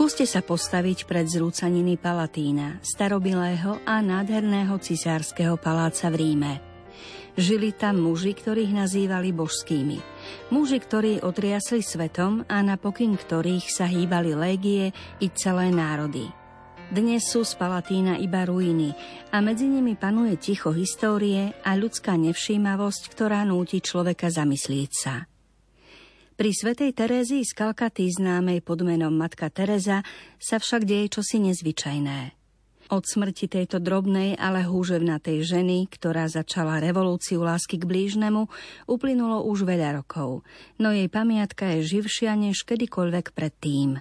Skúste sa postaviť pred zrúcaniny Palatína, starobilého a nádherného cisárskeho paláca v Ríme. Žili tam muži, ktorých nazývali božskými. Muži, ktorí otriasli svetom a napokyn ktorých sa hýbali légie i celé národy. Dnes sú z Palatína iba ruiny a medzi nimi panuje ticho histórie a ľudská nevšímavosť, ktorá núti človeka zamyslieť sa. Pri svetej Terézii z Kalkaty známej pod menom Matka Teresa sa však deje čosi nezvyčajné. Od smrti tejto drobnej, ale húževnatej ženy, ktorá začala revolúciu lásky k blížnemu, uplynulo už veľa rokov, no jej pamiatka je živšia než kedykoľvek predtým.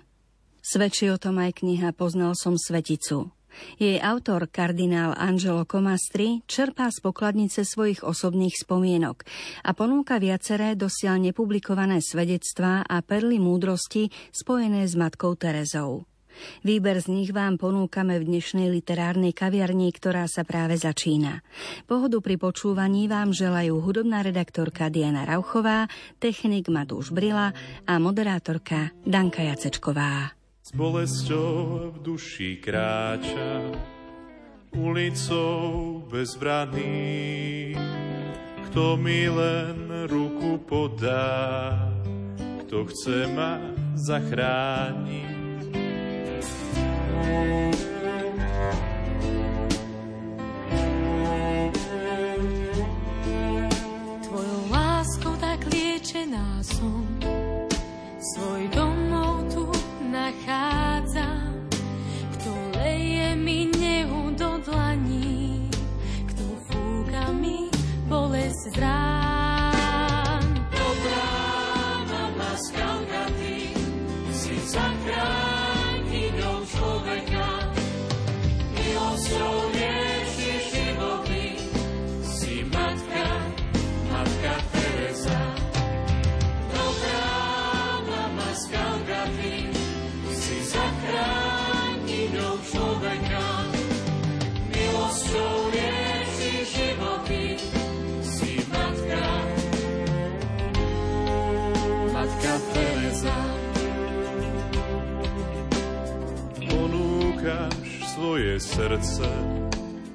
Svedčí o tom aj kniha Poznal som sveticu, jej autor, kardinál Angelo Comastri, čerpá z pokladnice svojich osobných spomienok a ponúka viaceré dosiaľ nepublikované svedectvá a perly múdrosti spojené s matkou Terezou. Výber z nich vám ponúkame v dnešnej literárnej kaviarni, ktorá sa práve začína. Pohodu pri počúvaní vám želajú hudobná redaktorka Diana Rauchová, technik Matúš Brila a moderátorka Danka Jacečková. S bolesťou v duši kráča ulicou bezbraný. Kto mi len ruku podá, kto chce ma zachrániť. Tvojou láskou tak liečená som, svoj bolesť svoje srdce,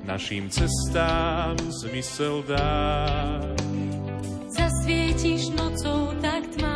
našim cestám zmysel dáš. Zasvietiš nocou tak tmavou,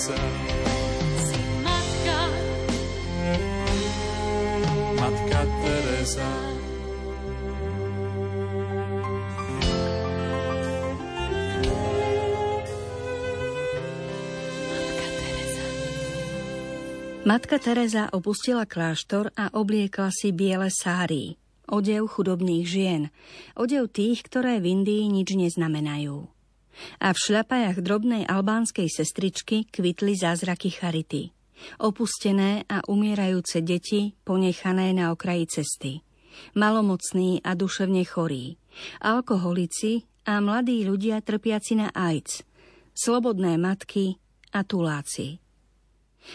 Teresa, si matka. matka Teresa. Matka Teresa opustila kláštor a obliekla si biele sári, odev chudobných žien, odev tých, ktoré v Indii nič neznamenajú. A v šľapajach drobnej albánskej sestričky kvitli zázraky charity. Opustené a umierajúce deti ponechané na okraji cesty. Malomocní a duševne chorí. Alkoholici a mladí ľudia trpiaci na AIDS. Slobodné matky a tuláci.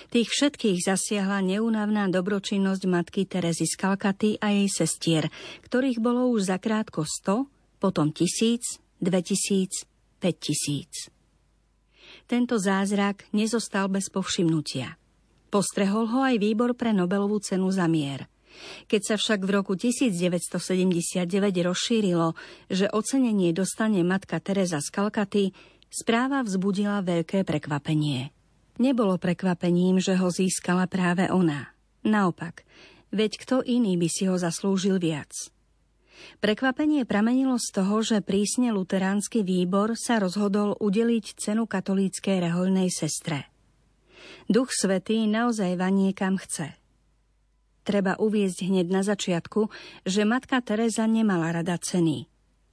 Tých všetkých zasiahla neúnavná dobročinnosť matky Terezy z Kalkaty a jej sestier, ktorých bolo už zakrátko 100, potom tisíc, 2000, 5000. Tento zázrak nezostal bez povšimnutia. Postrehol ho aj výbor pre Nobelovú cenu za mier. Keď sa však v roku 1979 rozšírilo, že ocenenie dostane matka Teresa z Kalkaty, správa vzbudila veľké prekvapenie. Nebolo prekvapením, že ho získala práve ona. Naopak, veď kto iný by si ho zaslúžil viac. Prekvapenie pramenilo z toho, že prísne luteránsky výbor sa rozhodol udeliť cenu katolíckej rehoľnej sestre. Duch Svetý naozaj vanie kam chce. Treba uviezť hneď na začiatku, že matka Teresa nemala rada ceny.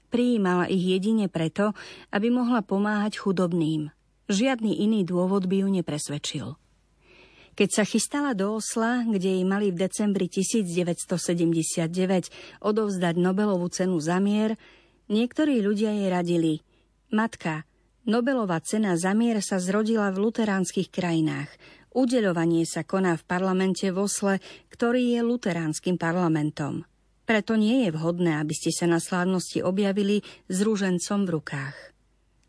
Prijímala ich jedine preto, aby mohla pomáhať chudobným. Žiadny iný dôvod by ju nepresvedčil. Keď sa chystala do Osla, kde jej mali v decembri 1979 odovzdať Nobelovú cenu za mier, niektorí ľudia jej radili Matka, Nobelová cena za mier sa zrodila v luteránskych krajinách. Udeľovanie sa koná v parlamente v Osle, ktorý je luteránskym parlamentom. Preto nie je vhodné, aby ste sa na slávnosti objavili s rúžencom v rukách.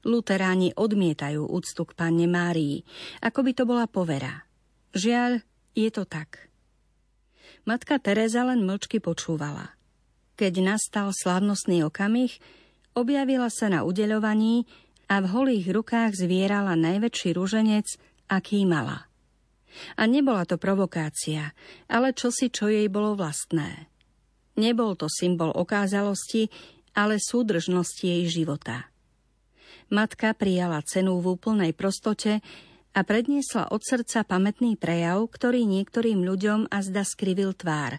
Luteráni odmietajú úctu k panne Márii, ako by to bola povera. Žiaľ, je to tak. Matka Teresa len mlčky počúvala. Keď nastal slávnostný okamih, objavila sa na udeľovaní a v holých rukách zvierala najväčší ruženec, aký mala. A nebola to provokácia, ale čosi, čo jej bolo vlastné. Nebol to symbol okázalosti, ale súdržnosti jej života. Matka prijala cenu v úplnej prostote a predniesla od srdca pamätný prejav, ktorý niektorým ľuďom azda skrivil tvár,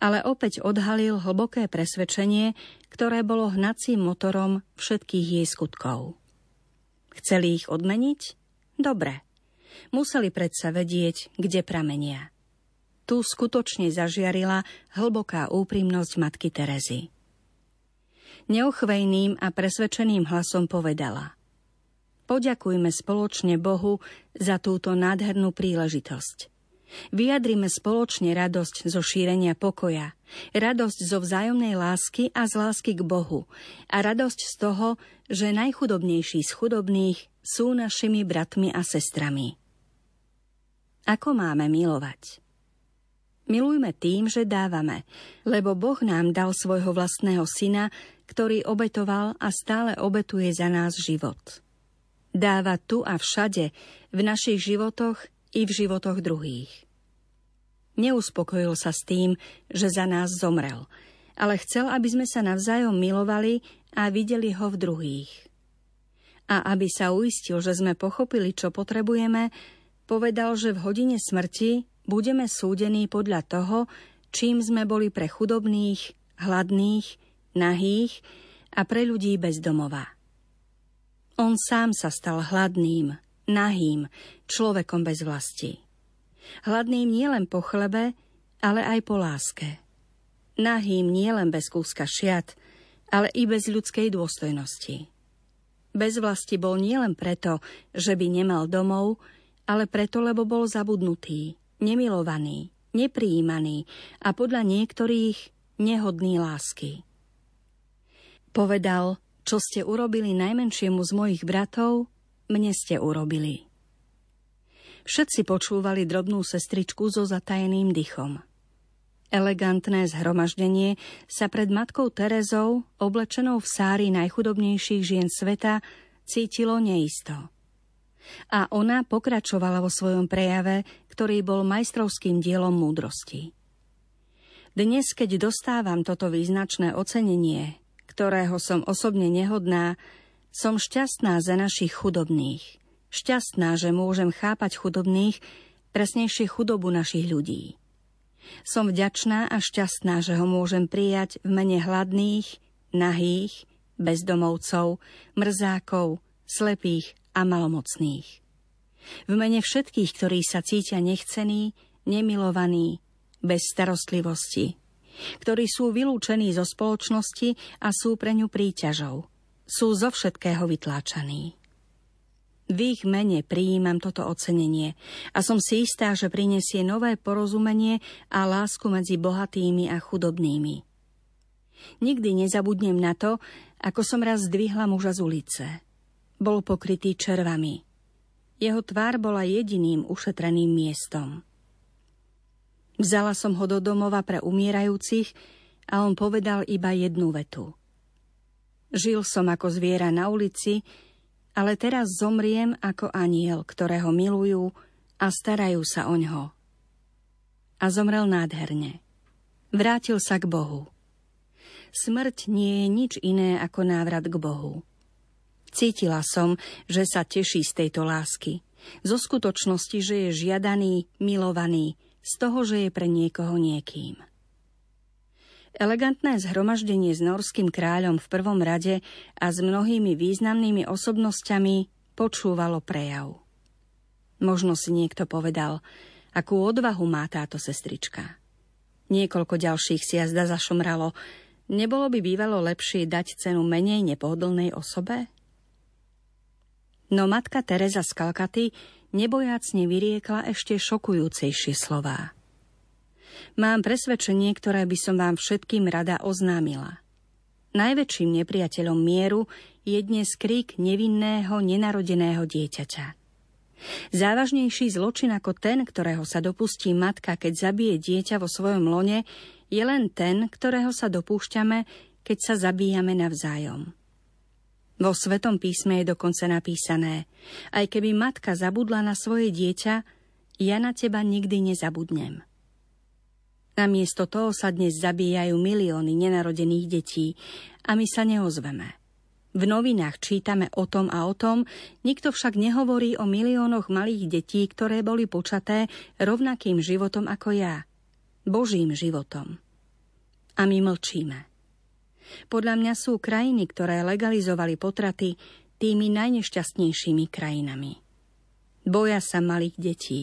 ale opäť odhalil hlboké presvedčenie, ktoré bolo hnacím motorom všetkých jej skutkov. Chceli ich odmeniť? Dobre. Museli predsa vedieť, kde pramenia. Tu skutočne zažiarila hlboká úprimnosť matky Terezy. Neochvejným a presvedčeným hlasom povedala – Poďakujme spoločne Bohu za túto nádhernú príležitosť. Vyjadrime spoločne radosť zo šírenia pokoja, radosť zo vzájomnej lásky a z lásky k Bohu a radosť z toho, že najchudobnejší z chudobných sú našimi bratmi a sestrami. Ako máme milovať? Milujme tým, že dávame, lebo Boh nám dal svojho vlastného syna, ktorý obetoval a stále obetuje za nás život dáva tu a všade, v našich životoch i v životoch druhých. Neuspokojil sa s tým, že za nás zomrel, ale chcel, aby sme sa navzájom milovali a videli ho v druhých. A aby sa uistil, že sme pochopili, čo potrebujeme, povedal, že v hodine smrti budeme súdení podľa toho, čím sme boli pre chudobných, hladných, nahých a pre ľudí bez domova. On sám sa stal hladným, nahým, človekom bez vlasti. Hladným nielen po chlebe, ale aj po láske. Nahým nielen bez kúska šiat, ale i bez ľudskej dôstojnosti. Bez vlasti bol nielen preto, že by nemal domov, ale preto, lebo bol zabudnutý, nemilovaný, neprijímaný a podľa niektorých nehodný lásky. Povedal, čo ste urobili najmenšiemu z mojich bratov, mne ste urobili. Všetci počúvali drobnú sestričku so zatajeným dychom. Elegantné zhromaždenie sa pred matkou Terezou, oblečenou v sári najchudobnejších žien sveta, cítilo neisto. A ona pokračovala vo svojom prejave, ktorý bol majstrovským dielom múdrosti. Dnes, keď dostávam toto význačné ocenenie, ktorého som osobne nehodná, som šťastná za našich chudobných. Šťastná, že môžem chápať chudobných, presnejšie chudobu našich ľudí. Som vďačná a šťastná, že ho môžem prijať v mene hladných, nahých, bezdomovcov, mrzákov, slepých a malomocných. V mene všetkých, ktorí sa cítia nechcení, nemilovaní, bez starostlivosti, ktorí sú vylúčení zo spoločnosti a sú pre ňu príťažou. Sú zo všetkého vytláčaní. V ich mene prijímam toto ocenenie a som si istá, že prinesie nové porozumenie a lásku medzi bohatými a chudobnými. Nikdy nezabudnem na to, ako som raz zdvihla muža z ulice. Bol pokrytý červami. Jeho tvár bola jediným ušetreným miestom. Vzala som ho do domova pre umierajúcich a on povedal iba jednu vetu. Žil som ako zviera na ulici, ale teraz zomriem ako aniel, ktorého milujú a starajú sa o ňo. A zomrel nádherne. Vrátil sa k Bohu. Smrť nie je nič iné ako návrat k Bohu. Cítila som, že sa teší z tejto lásky. Zo skutočnosti, že je žiadaný, milovaný, z toho, že je pre niekoho niekým. Elegantné zhromaždenie s norským kráľom v prvom rade a s mnohými významnými osobnosťami počúvalo prejav. Možno si niekto povedal, akú odvahu má táto sestrička. Niekoľko ďalších si jazda zašomralo. Nebolo by bývalo lepšie dať cenu menej nepohodlnej osobe? No matka Teresa z Kalkaty nebojácne vyriekla ešte šokujúcejšie slová. Mám presvedčenie, ktoré by som vám všetkým rada oznámila. Najväčším nepriateľom mieru je dnes krík nevinného, nenarodeného dieťaťa. Závažnejší zločin ako ten, ktorého sa dopustí matka, keď zabije dieťa vo svojom lone, je len ten, ktorého sa dopúšťame, keď sa zabíjame navzájom. Vo Svetom písme je dokonca napísané, aj keby matka zabudla na svoje dieťa, ja na teba nikdy nezabudnem. Namiesto toho sa dnes zabíjajú milióny nenarodených detí a my sa neozveme. V novinách čítame o tom a o tom, nikto však nehovorí o miliónoch malých detí, ktoré boli počaté rovnakým životom ako ja. Božím životom. A my mlčíme. Podľa mňa sú krajiny, ktoré legalizovali potraty, tými najnešťastnejšími krajinami. Boja sa malých detí.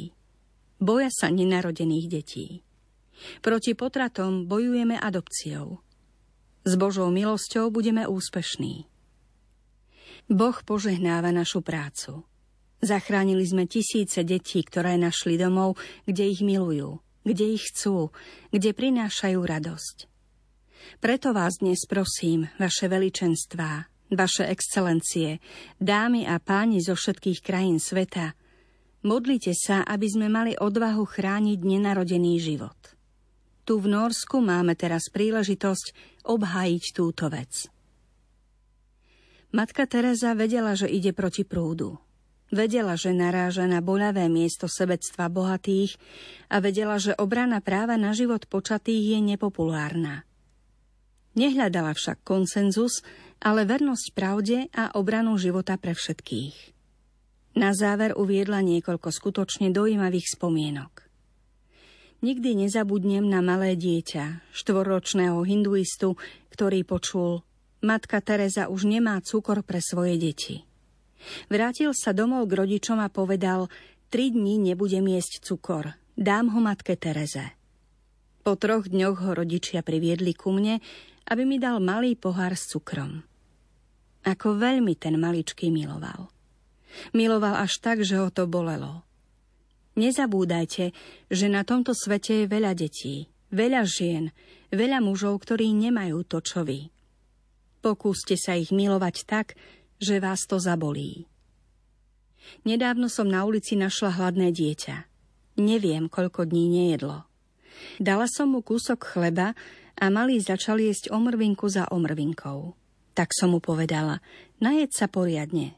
Boja sa nenarodených detí. Proti potratom bojujeme adopciou. S Božou milosťou budeme úspešní. Boh požehnáva našu prácu. Zachránili sme tisíce detí, ktoré našli domov, kde ich milujú, kde ich chcú, kde prinášajú radosť. Preto vás dnes prosím, vaše veličenstvá, vaše excelencie, dámy a páni zo všetkých krajín sveta, modlite sa, aby sme mali odvahu chrániť nenarodený život. Tu v Norsku máme teraz príležitosť obhájiť túto vec. Matka Teresa vedela, že ide proti prúdu. Vedela, že naráža na boľavé miesto sebectva bohatých a vedela, že obrana práva na život počatých je nepopulárna. Nehľadala však konsenzus, ale vernosť pravde a obranu života pre všetkých. Na záver uviedla niekoľko skutočne dojímavých spomienok. Nikdy nezabudnem na malé dieťa, štvorročného hinduistu, ktorý počul, matka Teresa už nemá cukor pre svoje deti. Vrátil sa domov k rodičom a povedal, tri dní nebudem jesť cukor, dám ho matke Tereze. Po troch dňoch ho rodičia priviedli ku mne, aby mi dal malý pohár s cukrom. Ako veľmi ten maličký miloval. Miloval až tak, že ho to bolelo. Nezabúdajte, že na tomto svete je veľa detí, veľa žien, veľa mužov, ktorí nemajú to, čo vy. Pokúste sa ich milovať tak, že vás to zabolí. Nedávno som na ulici našla hladné dieťa. Neviem, koľko dní nejedlo. Dala som mu kúsok chleba a malý začal jesť omrvinku za omrvinkou. Tak som mu povedala, najed sa poriadne.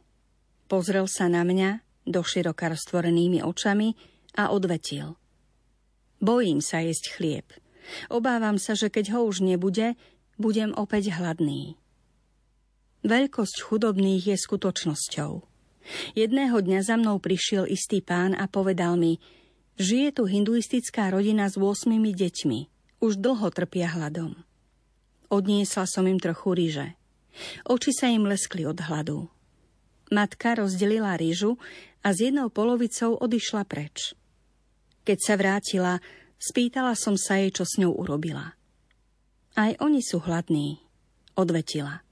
Pozrel sa na mňa, doširoka roztvorenými očami a odvetil. Bojím sa jesť chlieb. Obávam sa, že keď ho už nebude, budem opäť hladný. Veľkosť chudobných je skutočnosťou. Jedného dňa za mnou prišiel istý pán a povedal mi, žije tu hinduistická rodina s 8 deťmi. Už dlho trpia hladom. Odniesla som im trochu ríže. Oči sa im leskli od hladu. Matka rozdelila rýžu a s jednou polovicou odišla preč. Keď sa vrátila, spýtala som sa jej, čo s ňou urobila. Aj oni sú hladní, odvetila.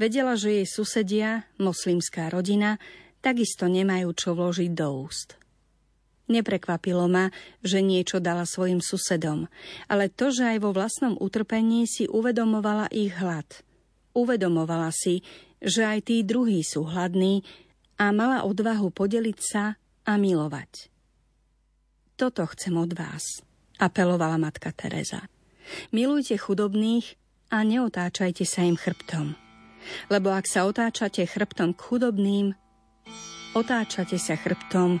Vedela, že jej susedia, moslimská rodina, takisto nemajú čo vložiť do úst. Neprekvapilo ma, že niečo dala svojim susedom, ale to, že aj vo vlastnom utrpení si uvedomovala ich hlad. Uvedomovala si, že aj tí druhí sú hladní a mala odvahu podeliť sa a milovať. Toto chcem od vás, apelovala matka Teresa. Milujte chudobných a neotáčajte sa im chrbtom. Lebo ak sa otáčate chrbtom k chudobným, otáčate sa chrbtom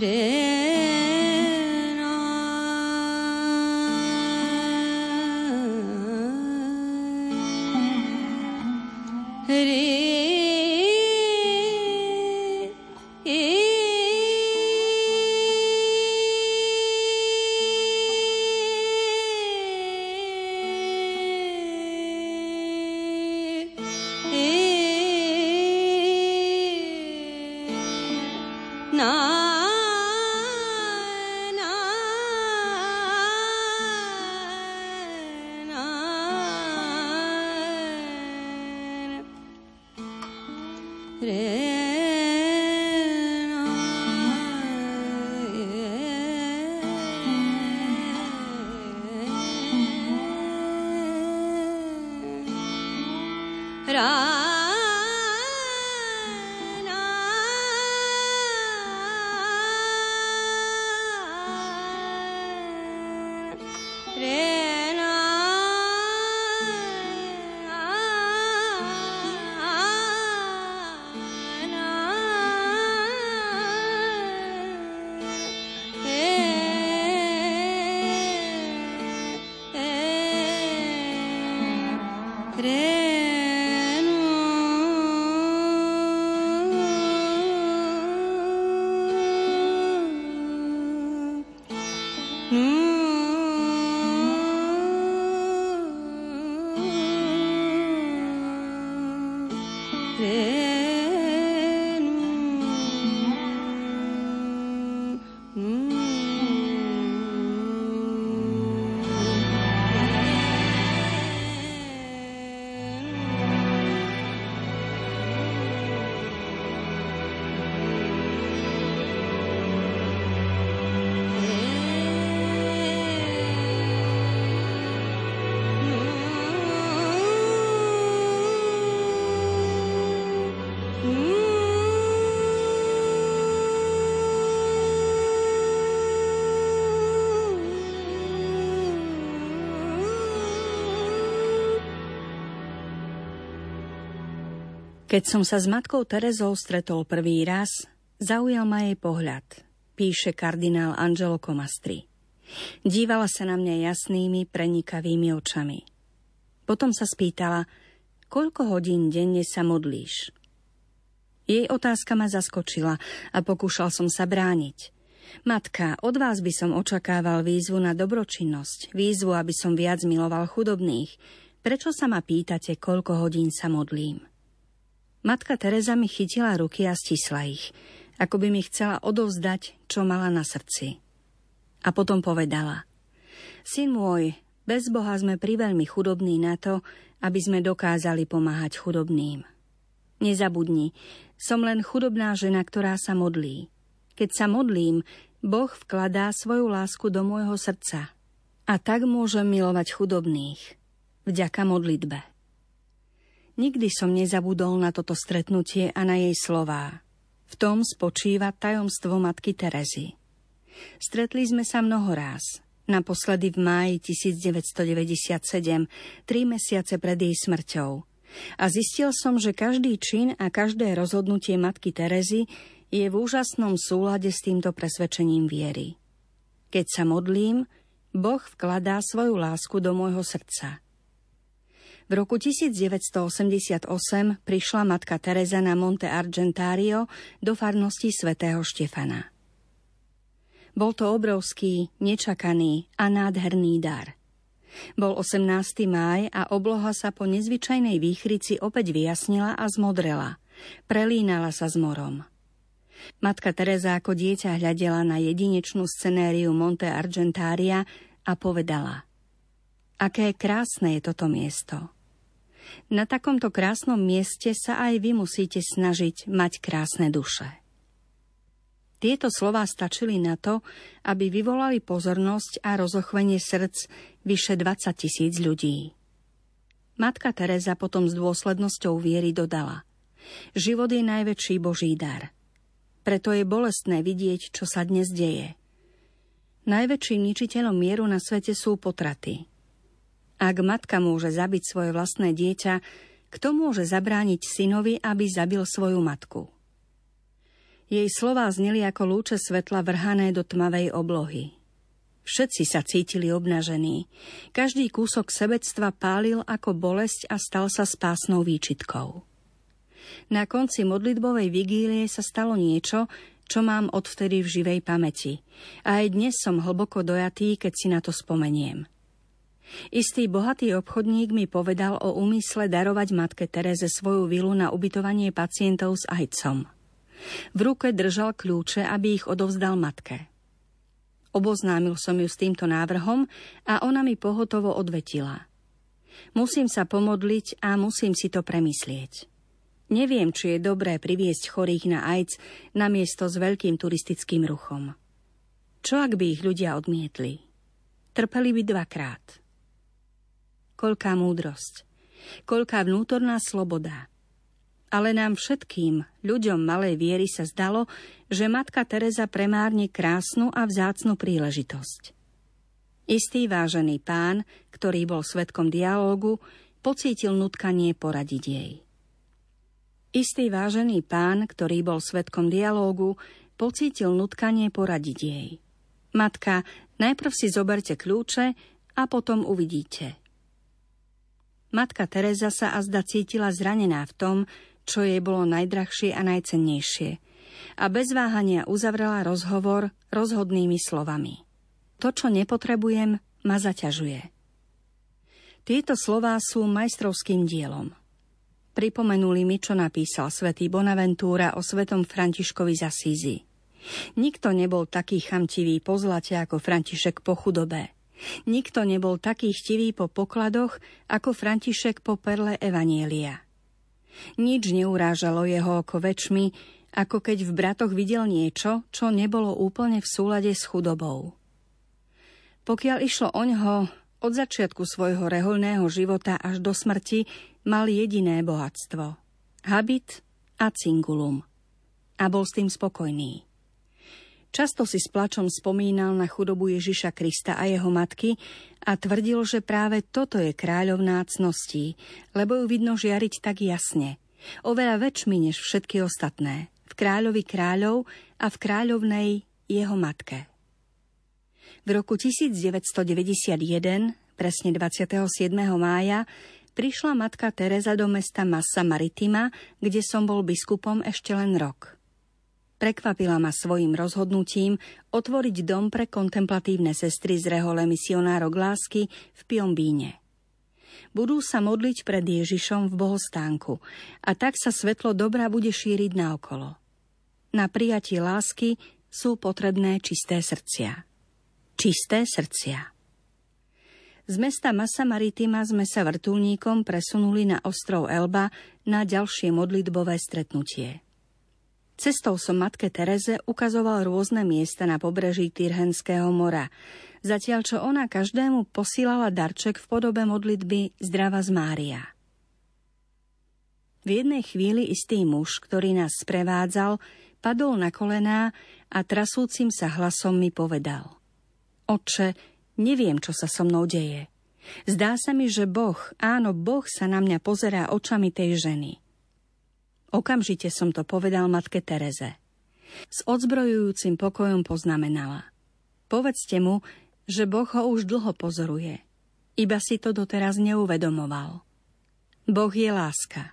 Hare Keď som sa s matkou Terezou stretol prvý raz, zaujal ma jej pohľad, píše kardinál Angelo Comastri. Dívala sa na mňa jasnými, prenikavými očami. Potom sa spýtala, koľko hodín denne sa modlíš? Jej otázka ma zaskočila a pokúšal som sa brániť. Matka, od vás by som očakával výzvu na dobročinnosť, výzvu, aby som viac miloval chudobných. Prečo sa ma pýtate, koľko hodín sa modlím? Matka Teresa mi chytila ruky a stisla ich, ako by mi chcela odovzdať, čo mala na srdci. A potom povedala, Syn môj, bez Boha sme priveľmi chudobní na to, aby sme dokázali pomáhať chudobným. Nezabudni, som len chudobná žena, ktorá sa modlí. Keď sa modlím, Boh vkladá svoju lásku do môjho srdca. A tak môžem milovať chudobných. Vďaka modlitbe. Nikdy som nezabudol na toto stretnutie a na jej slová. V tom spočíva tajomstvo matky Terezy. Stretli sme sa mnoho ráz. Naposledy v máji 1997, tri mesiace pred jej smrťou. A zistil som, že každý čin a každé rozhodnutie matky Terezy je v úžasnom súlade s týmto presvedčením viery. Keď sa modlím, Boh vkladá svoju lásku do môjho srdca – v roku 1988 prišla matka Teresa na Monte Argentario do farnosti svätého Štefana. Bol to obrovský, nečakaný a nádherný dar. Bol 18. máj a obloha sa po nezvyčajnej výchrici opäť vyjasnila a zmodrela. Prelínala sa s morom. Matka Teresa ako dieťa hľadela na jedinečnú scenériu Monte Argentária a povedala Aké krásne je toto miesto. Na takomto krásnom mieste sa aj vy musíte snažiť mať krásne duše. Tieto slová stačili na to, aby vyvolali pozornosť a rozochvenie srdc vyše 20 tisíc ľudí. Matka Teresa potom s dôslednosťou viery dodala Život je najväčší Boží dar. Preto je bolestné vidieť, čo sa dnes deje. Najväčším ničiteľom mieru na svete sú potraty. Ak matka môže zabiť svoje vlastné dieťa, kto môže zabrániť synovi, aby zabil svoju matku? Jej slová zneli ako lúče svetla vrhané do tmavej oblohy. Všetci sa cítili obnažení. Každý kúsok sebectva pálil ako bolesť a stal sa spásnou výčitkou. Na konci modlitbovej vigílie sa stalo niečo, čo mám odvtedy v živej pamäti. A aj dnes som hlboko dojatý, keď si na to spomeniem. Istý bohatý obchodník mi povedal o úmysle darovať matke Tereze svoju vilu na ubytovanie pacientov s ajcom. V ruke držal kľúče, aby ich odovzdal matke. Oboznámil som ju s týmto návrhom a ona mi pohotovo odvetila. Musím sa pomodliť a musím si to premyslieť. Neviem, či je dobré priviesť chorých na AIDS na miesto s veľkým turistickým ruchom. Čo ak by ich ľudia odmietli? Trpeli by dvakrát. Koľká múdrosť, koľká vnútorná sloboda, ale nám všetkým, ľuďom malej viery, sa zdalo, že matka Teresa premárne krásnu a vzácnu príležitosť. Istý vážený pán, ktorý bol svetkom dialógu, pocítil nutkanie poradiť jej. Istý vážený pán, ktorý bol svetkom dialógu, pocítil nutkanie poradiť jej. Matka, najprv si zoberte kľúče a potom uvidíte. Matka Teresa sa azda cítila zranená v tom, čo jej bolo najdrahšie a najcennejšie. A bez váhania uzavrela rozhovor rozhodnými slovami. To, čo nepotrebujem, ma zaťažuje. Tieto slová sú majstrovským dielom. Pripomenuli mi, čo napísal svätý Bonaventúra o svetom Františkovi z Asízi. Nikto nebol taký chamtivý po zlate ako František po chudobe. Nikto nebol taký chtivý po pokladoch ako František po perle Evanielia. Nič neurážalo jeho oko väčšmi, ako keď v bratoch videl niečo, čo nebolo úplne v súlade s chudobou. Pokiaľ išlo o ňoho, od začiatku svojho reholného života až do smrti mal jediné bohatstvo. Habit a cingulum. A bol s tým spokojný. Často si s plačom spomínal na chudobu Ježiša Krista a jeho matky a tvrdil, že práve toto je kráľovná cností, lebo ju vidno žiariť tak jasne. Oveľa väčšmi než všetky ostatné. V kráľovi kráľov a v kráľovnej jeho matke. V roku 1991, presne 27. mája, prišla matka Teresa do mesta Massa Maritima, kde som bol biskupom ešte len rok. Prekvapila ma svojim rozhodnutím otvoriť dom pre kontemplatívne sestry z rehole misionárok lásky v Piombíne. Budú sa modliť pred Ježišom v bohostánku a tak sa svetlo dobra bude šíriť naokolo. Na prijatie lásky sú potrebné čisté srdcia. Čisté srdcia. Z mesta Masa Maritima sme sa vrtulníkom presunuli na ostrov Elba na ďalšie modlitbové stretnutie. Cestou som matke Tereze ukazoval rôzne miesta na pobreží Tyrhenského mora, zatiaľ čo ona každému posílala darček v podobe modlitby Zdrava z Mária. V jednej chvíli istý muž, ktorý nás sprevádzal, padol na kolená a trasúcim sa hlasom mi povedal. Oče, neviem, čo sa so mnou deje. Zdá sa mi, že Boh, áno, Boh sa na mňa pozerá očami tej ženy – Okamžite som to povedal matke Tereze. S odzbrojujúcim pokojom poznamenala. Povedzte mu, že Boh ho už dlho pozoruje. Iba si to doteraz neuvedomoval. Boh je láska.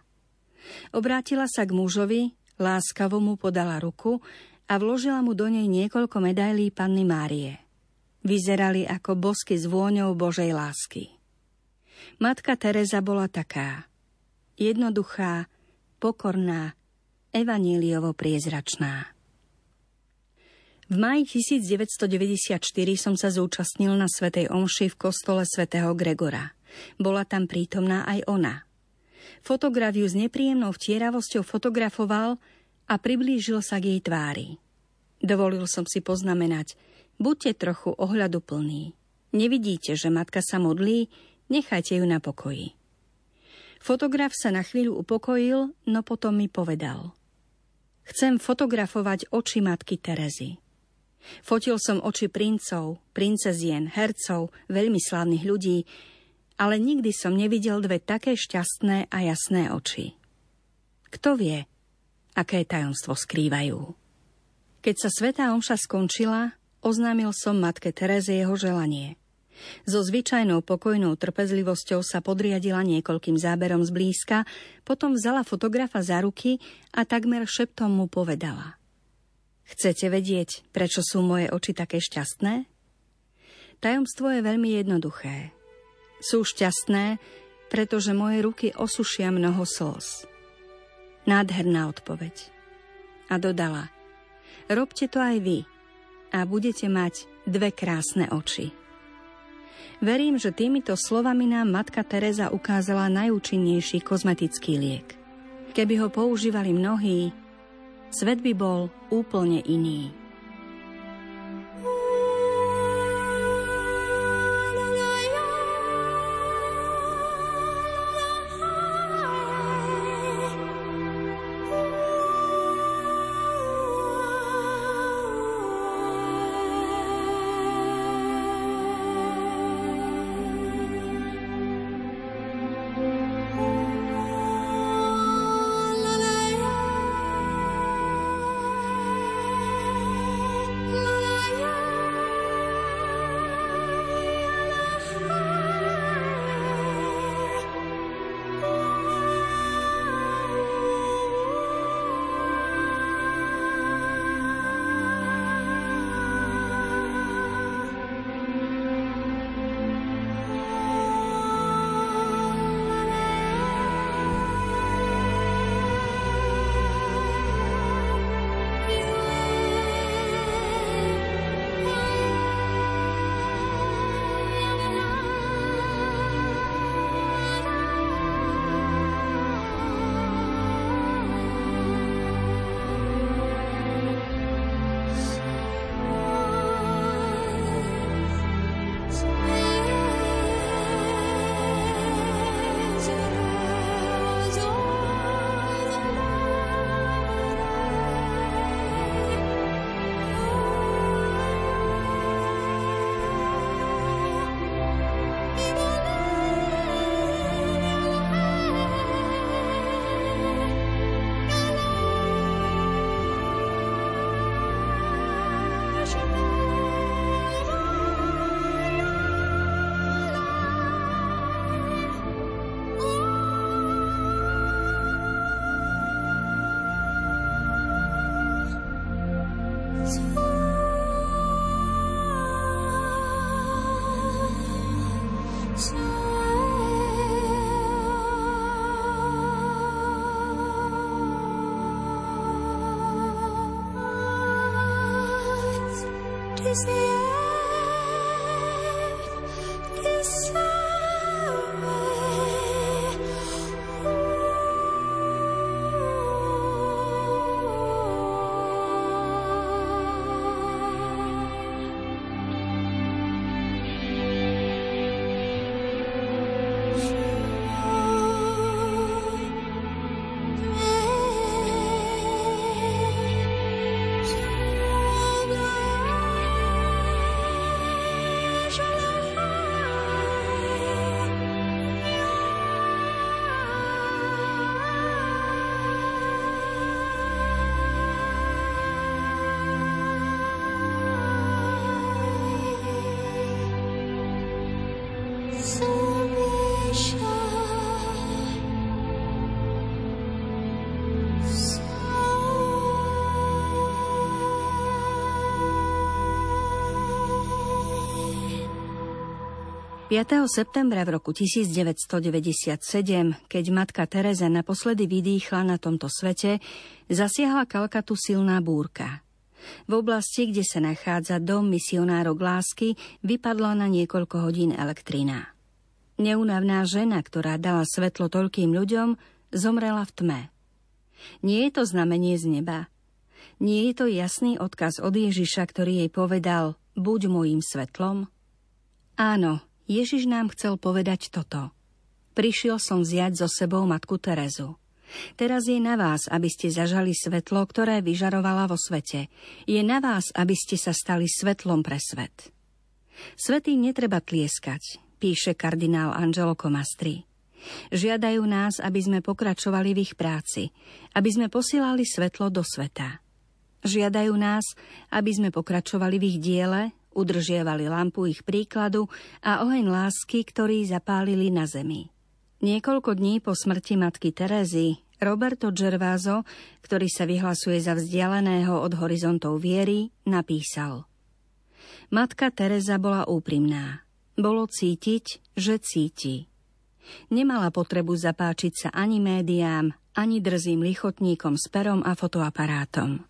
Obrátila sa k mužovi, láskavo mu podala ruku a vložila mu do nej niekoľko medailí Panny Márie. Vyzerali ako bosky s vôňou Božej lásky. Matka Teresa bola taká. Jednoduchá, pokorná, evaníliovo priezračná. V maji 1994 som sa zúčastnil na Svetej Omši v kostole svätého Gregora. Bola tam prítomná aj ona. Fotograf ju s nepríjemnou vtieravosťou fotografoval a priblížil sa k jej tvári. Dovolil som si poznamenať, buďte trochu ohľaduplní. Nevidíte, že matka sa modlí, nechajte ju na pokoji. Fotograf sa na chvíľu upokojil, no potom mi povedal. Chcem fotografovať oči matky Terezy. Fotil som oči princov, princezien, hercov, veľmi slávnych ľudí, ale nikdy som nevidel dve také šťastné a jasné oči. Kto vie, aké tajomstvo skrývajú. Keď sa Svetá Omša skončila, oznámil som matke Tereze jeho želanie – so zvyčajnou pokojnou trpezlivosťou sa podriadila niekoľkým záberom zblízka, potom vzala fotografa za ruky a takmer šeptom mu povedala. Chcete vedieť, prečo sú moje oči také šťastné? Tajomstvo je veľmi jednoduché. Sú šťastné, pretože moje ruky osušia mnoho slz. Nádherná odpoveď. A dodala, robte to aj vy a budete mať dve krásne oči. Verím, že týmito slovami nám matka Teresa ukázala najúčinnejší kozmetický liek. Keby ho používali mnohí, svet by bol úplne iný. 5. septembra v roku 1997, keď matka Teresa naposledy vydýchla na tomto svete, zasiahla Kalkatu silná búrka. V oblasti, kde sa nachádza dom misionárok lásky, vypadla na niekoľko hodín elektrina. Neunavná žena, ktorá dala svetlo toľkým ľuďom, zomrela v tme. Nie je to znamenie z neba. Nie je to jasný odkaz od Ježiša, ktorý jej povedal, buď môjim svetlom? Áno, Ježiš nám chcel povedať toto. Prišiel som vziať so sebou matku Terezu. Teraz je na vás, aby ste zažali svetlo, ktoré vyžarovala vo svete. Je na vás, aby ste sa stali svetlom pre svet. Svetým netreba tlieskať, píše kardinál Angelo Comastri. Žiadajú nás, aby sme pokračovali v ich práci, aby sme posielali svetlo do sveta. Žiadajú nás, aby sme pokračovali v ich diele, Udržiavali lampu ich príkladu a oheň lásky, ktorý zapálili na zemi. Niekoľko dní po smrti matky Terezy Roberto Gervazo, ktorý sa vyhlasuje za vzdialeného od horizontov viery, napísal Matka Teresa bola úprimná. Bolo cítiť, že cíti. Nemala potrebu zapáčiť sa ani médiám, ani drzým lichotníkom s perom a fotoaparátom.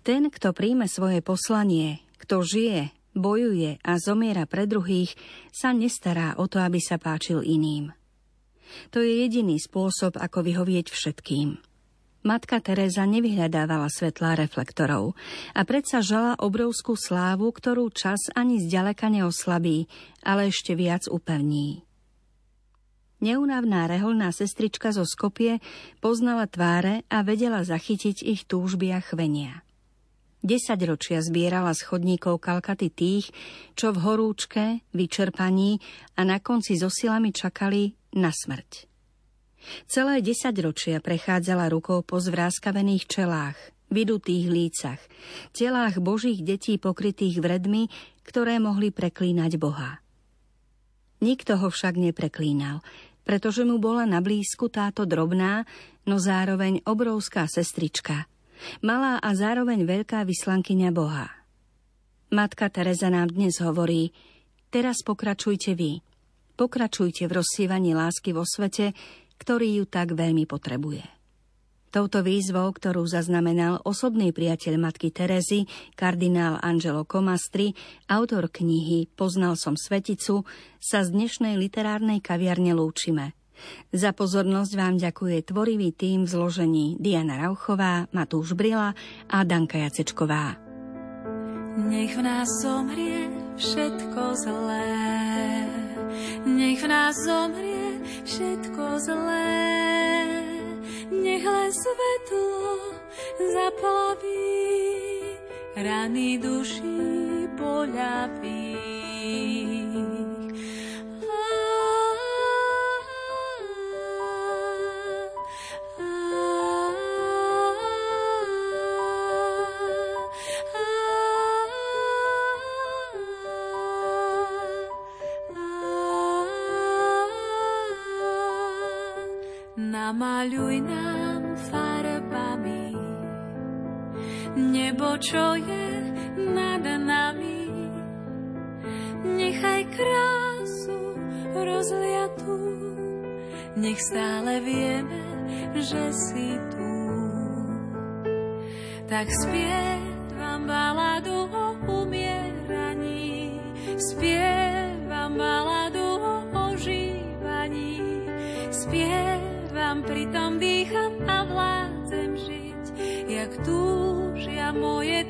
Ten, kto príjme svoje poslanie, kto žije, bojuje a zomiera pre druhých, sa nestará o to, aby sa páčil iným. To je jediný spôsob, ako vyhovieť všetkým. Matka Teresa nevyhľadávala svetlá reflektorov a predsa žala obrovskú slávu, ktorú čas ani zďaleka neoslabí, ale ešte viac upevní. Neunavná reholná sestrička zo Skopie poznala tváre a vedela zachytiť ich túžby a chvenia. Desaťročia zbierala z chodníkov Kalkaty tých, čo v horúčke, vyčerpaní a na konci so silami čakali na smrť. Celé desaťročia prechádzala rukou po zvráskavených čelách, vydutých lícach, telách božích detí pokrytých vredmi, ktoré mohli preklínať Boha. Nikto ho však nepreklínal, pretože mu bola na blízku táto drobná, no zároveň obrovská sestrička – malá a zároveň veľká vyslankyňa Boha. Matka Teresa nám dnes hovorí, teraz pokračujte vy. Pokračujte v rozsievaní lásky vo svete, ktorý ju tak veľmi potrebuje. Touto výzvou, ktorú zaznamenal osobný priateľ matky Terezy, kardinál Angelo Comastri, autor knihy Poznal som sveticu, sa z dnešnej literárnej kaviarne lúčime – za pozornosť vám ďakuje tvorivý tým v zložení Diana Rauchová, Matúš Brila a Danka Jacečková. Nech v nás zomrie všetko zlé, nech v nás zomrie všetko zlé, nech len svetlo zaplaví rany duší poľaví. Namaľuj nám farbami nebo, čo je nad nami. Nechaj krásu rozliatú, nech stále vieme, že si tu. Tak spievam baladu o umieraní, túžia moje